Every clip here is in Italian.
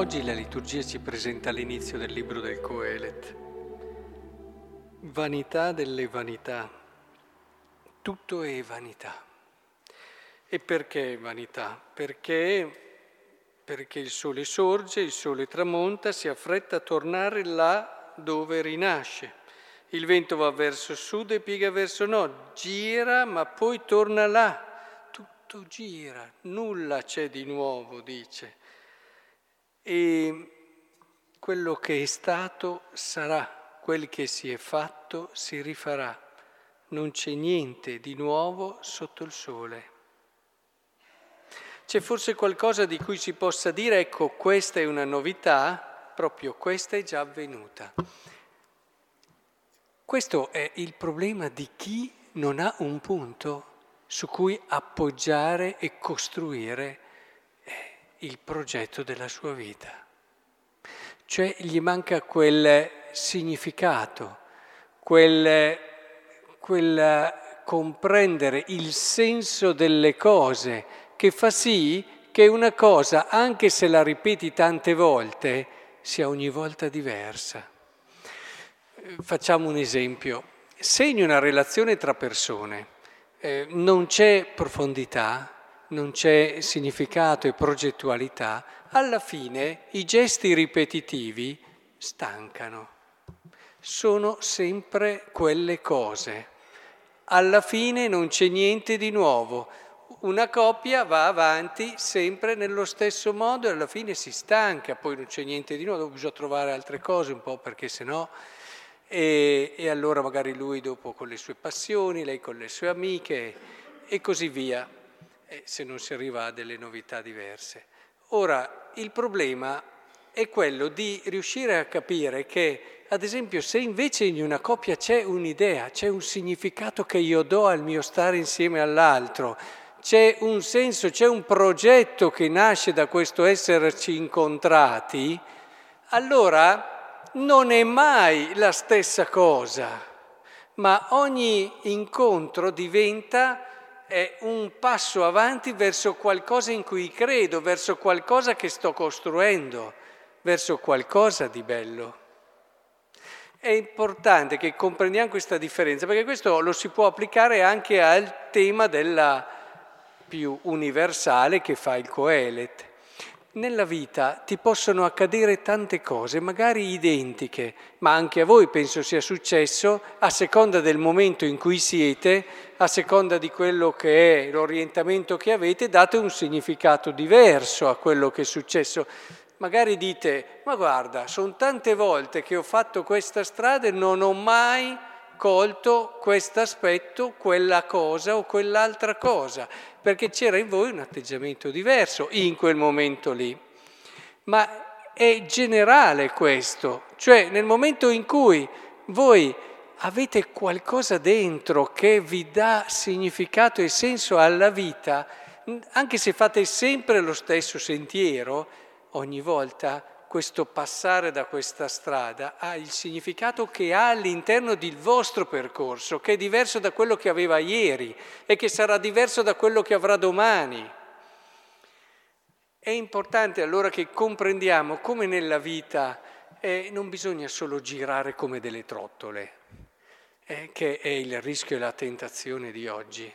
Oggi la liturgia ci presenta l'inizio del libro del Coelet. Vanità delle vanità. Tutto è vanità. E perché vanità? Perché, perché il sole sorge, il sole tramonta, si affretta a tornare là dove rinasce. Il vento va verso sud e piega verso nord, gira ma poi torna là. Tutto gira, nulla c'è di nuovo, dice. E quello che è stato sarà, quel che si è fatto si rifarà. Non c'è niente di nuovo sotto il sole. C'è forse qualcosa di cui si possa dire, ecco, questa è una novità, proprio questa è già avvenuta. Questo è il problema di chi non ha un punto su cui appoggiare e costruire il progetto della sua vita. Cioè gli manca quel significato, quel, quel comprendere il senso delle cose che fa sì che una cosa, anche se la ripeti tante volte, sia ogni volta diversa. Facciamo un esempio. Se in una relazione tra persone eh, non c'è profondità, non c'è significato e progettualità, alla fine i gesti ripetitivi stancano. Sono sempre quelle cose. Alla fine non c'è niente di nuovo. Una coppia va avanti sempre nello stesso modo e alla fine si stanca, poi non c'è niente di nuovo, bisogna trovare altre cose un po' perché sennò... E, e allora magari lui dopo con le sue passioni, lei con le sue amiche e così via eh, se non si arriva a delle novità diverse. Ora, il problema è quello di riuscire a capire che, ad esempio, se invece in una coppia c'è un'idea, c'è un significato che io do al mio stare insieme all'altro, c'è un senso, c'è un progetto che nasce da questo esserci incontrati, allora non è mai la stessa cosa, ma ogni incontro diventa è un passo avanti verso qualcosa in cui credo, verso qualcosa che sto costruendo, verso qualcosa di bello. È importante che comprendiamo questa differenza, perché questo lo si può applicare anche al tema della più universale che fa il Coelet. Nella vita ti possono accadere tante cose, magari identiche, ma anche a voi penso sia successo, a seconda del momento in cui siete, a seconda di quello che è l'orientamento che avete, date un significato diverso a quello che è successo. Magari dite, ma guarda, sono tante volte che ho fatto questa strada e non ho mai colto questo aspetto, quella cosa o quell'altra cosa, perché c'era in voi un atteggiamento diverso in quel momento lì. Ma è generale questo, cioè nel momento in cui voi avete qualcosa dentro che vi dà significato e senso alla vita, anche se fate sempre lo stesso sentiero, ogni volta questo passare da questa strada ha il significato che ha all'interno del vostro percorso, che è diverso da quello che aveva ieri e che sarà diverso da quello che avrà domani. È importante allora che comprendiamo come nella vita eh, non bisogna solo girare come delle trottole, eh, che è il rischio e la tentazione di oggi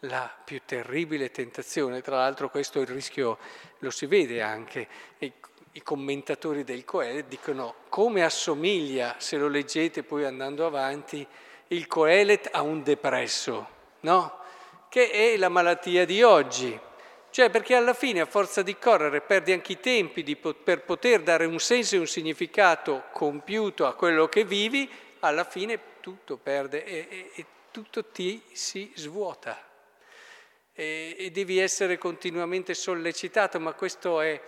la più terribile tentazione. Tra l'altro questo il rischio lo si vede anche i commentatori del Coelet dicono come assomiglia, se lo leggete poi andando avanti, il Coelet a un depresso, no? Che è la malattia di oggi. Cioè perché alla fine a forza di correre perdi anche i tempi di, per poter dare un senso e un significato compiuto a quello che vivi, alla fine tutto perde e, e, e tutto ti si svuota. E, e, devi essere continuamente sollecitato, ma questo è,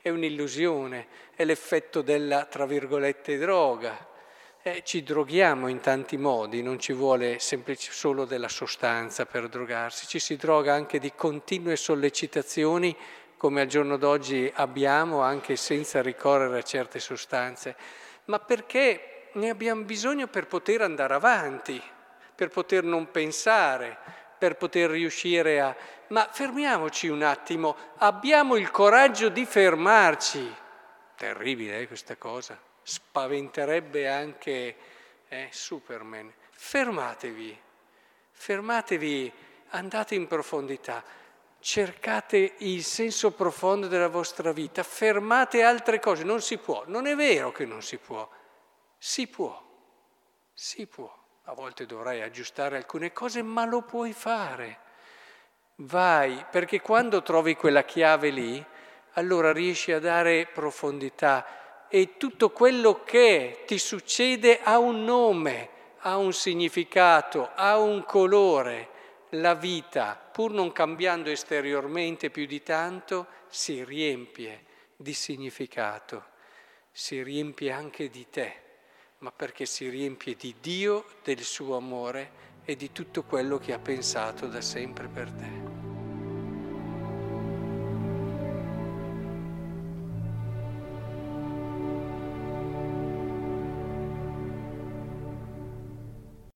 è un'illusione, è l'effetto della, tra virgolette, droga. Eh, ci droghiamo in tanti modi, non ci vuole semplice, solo della sostanza per drogarsi, ci si droga anche di continue sollecitazioni come al giorno d'oggi abbiamo anche senza ricorrere a certe sostanze, ma perché ne abbiamo bisogno per poter andare avanti, per poter non pensare, per poter riuscire a... Ma fermiamoci un attimo, abbiamo il coraggio di fermarci. Terribile eh, questa cosa, spaventerebbe anche eh, Superman. Fermatevi, fermatevi, andate in profondità, cercate il senso profondo della vostra vita, fermate altre cose, non si può, non è vero che non si può, si può, si può. A volte dovrai aggiustare alcune cose, ma lo puoi fare. Vai, perché quando trovi quella chiave lì, allora riesci a dare profondità e tutto quello che ti succede ha un nome, ha un significato, ha un colore. La vita, pur non cambiando esteriormente più di tanto, si riempie di significato, si riempie anche di te ma perché si riempie di Dio, del suo amore e di tutto quello che ha pensato da sempre per te.